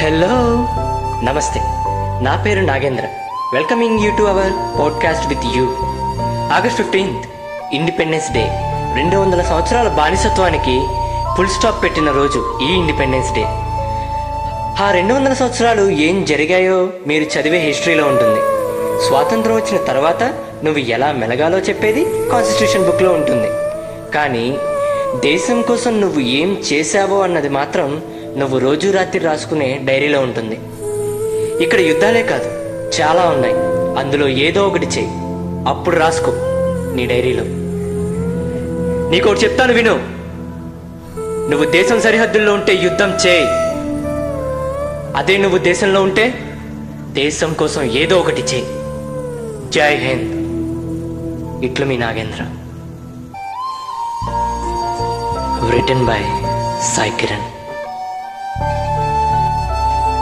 Hello నమస్తే. నా పేరు Nagendra. Welcoming you to our podcast with you August fifteenth Independence Day రెండు వందల సంవత్సరాల బానిసత్వానికి ఫుల్ స్టాప్ పెట్టిన రోజు ఈ ఇండిపెండెన్స్ డే ఆ రెండు వందల సంవత్సరాలు ఏం జరిగాయో మీరు చదివే హిస్టరీలో ఉంటుంది. స్వాతంత్రం వచ్చిన తర్వాత నువ్వు ఎలా మెలగాలో చెప్పేది కాన్స్టిట్యూషన్ బుక్లో ఉంటుంది. కానీ దేశం కోసం నువ్వు ఏం చేశావో అన్నది మాత్రం నువ్వు రోజు రాత్రి రాసుకునే డైరీలో ఉంటుంది. ఇక్కడ యుద్ధాలే కాదు చాలా ఉన్నాయి. అందులో ఏదో ఒకటి చేయి అప్పుడు రాసుకో నీ డైరీలో. నీకోటి చెప్తాను విను. నువ్వు దేశం సరిహద్దుల్లో ఉంటే యుద్ధం చేయి. అదే నువ్వు దేశంలో ఉంటే దేశం కోసం ఏదో ఒకటి చేయి జై హింద్. ఇట్లు మీ Nagendra. Return by Sai Kiran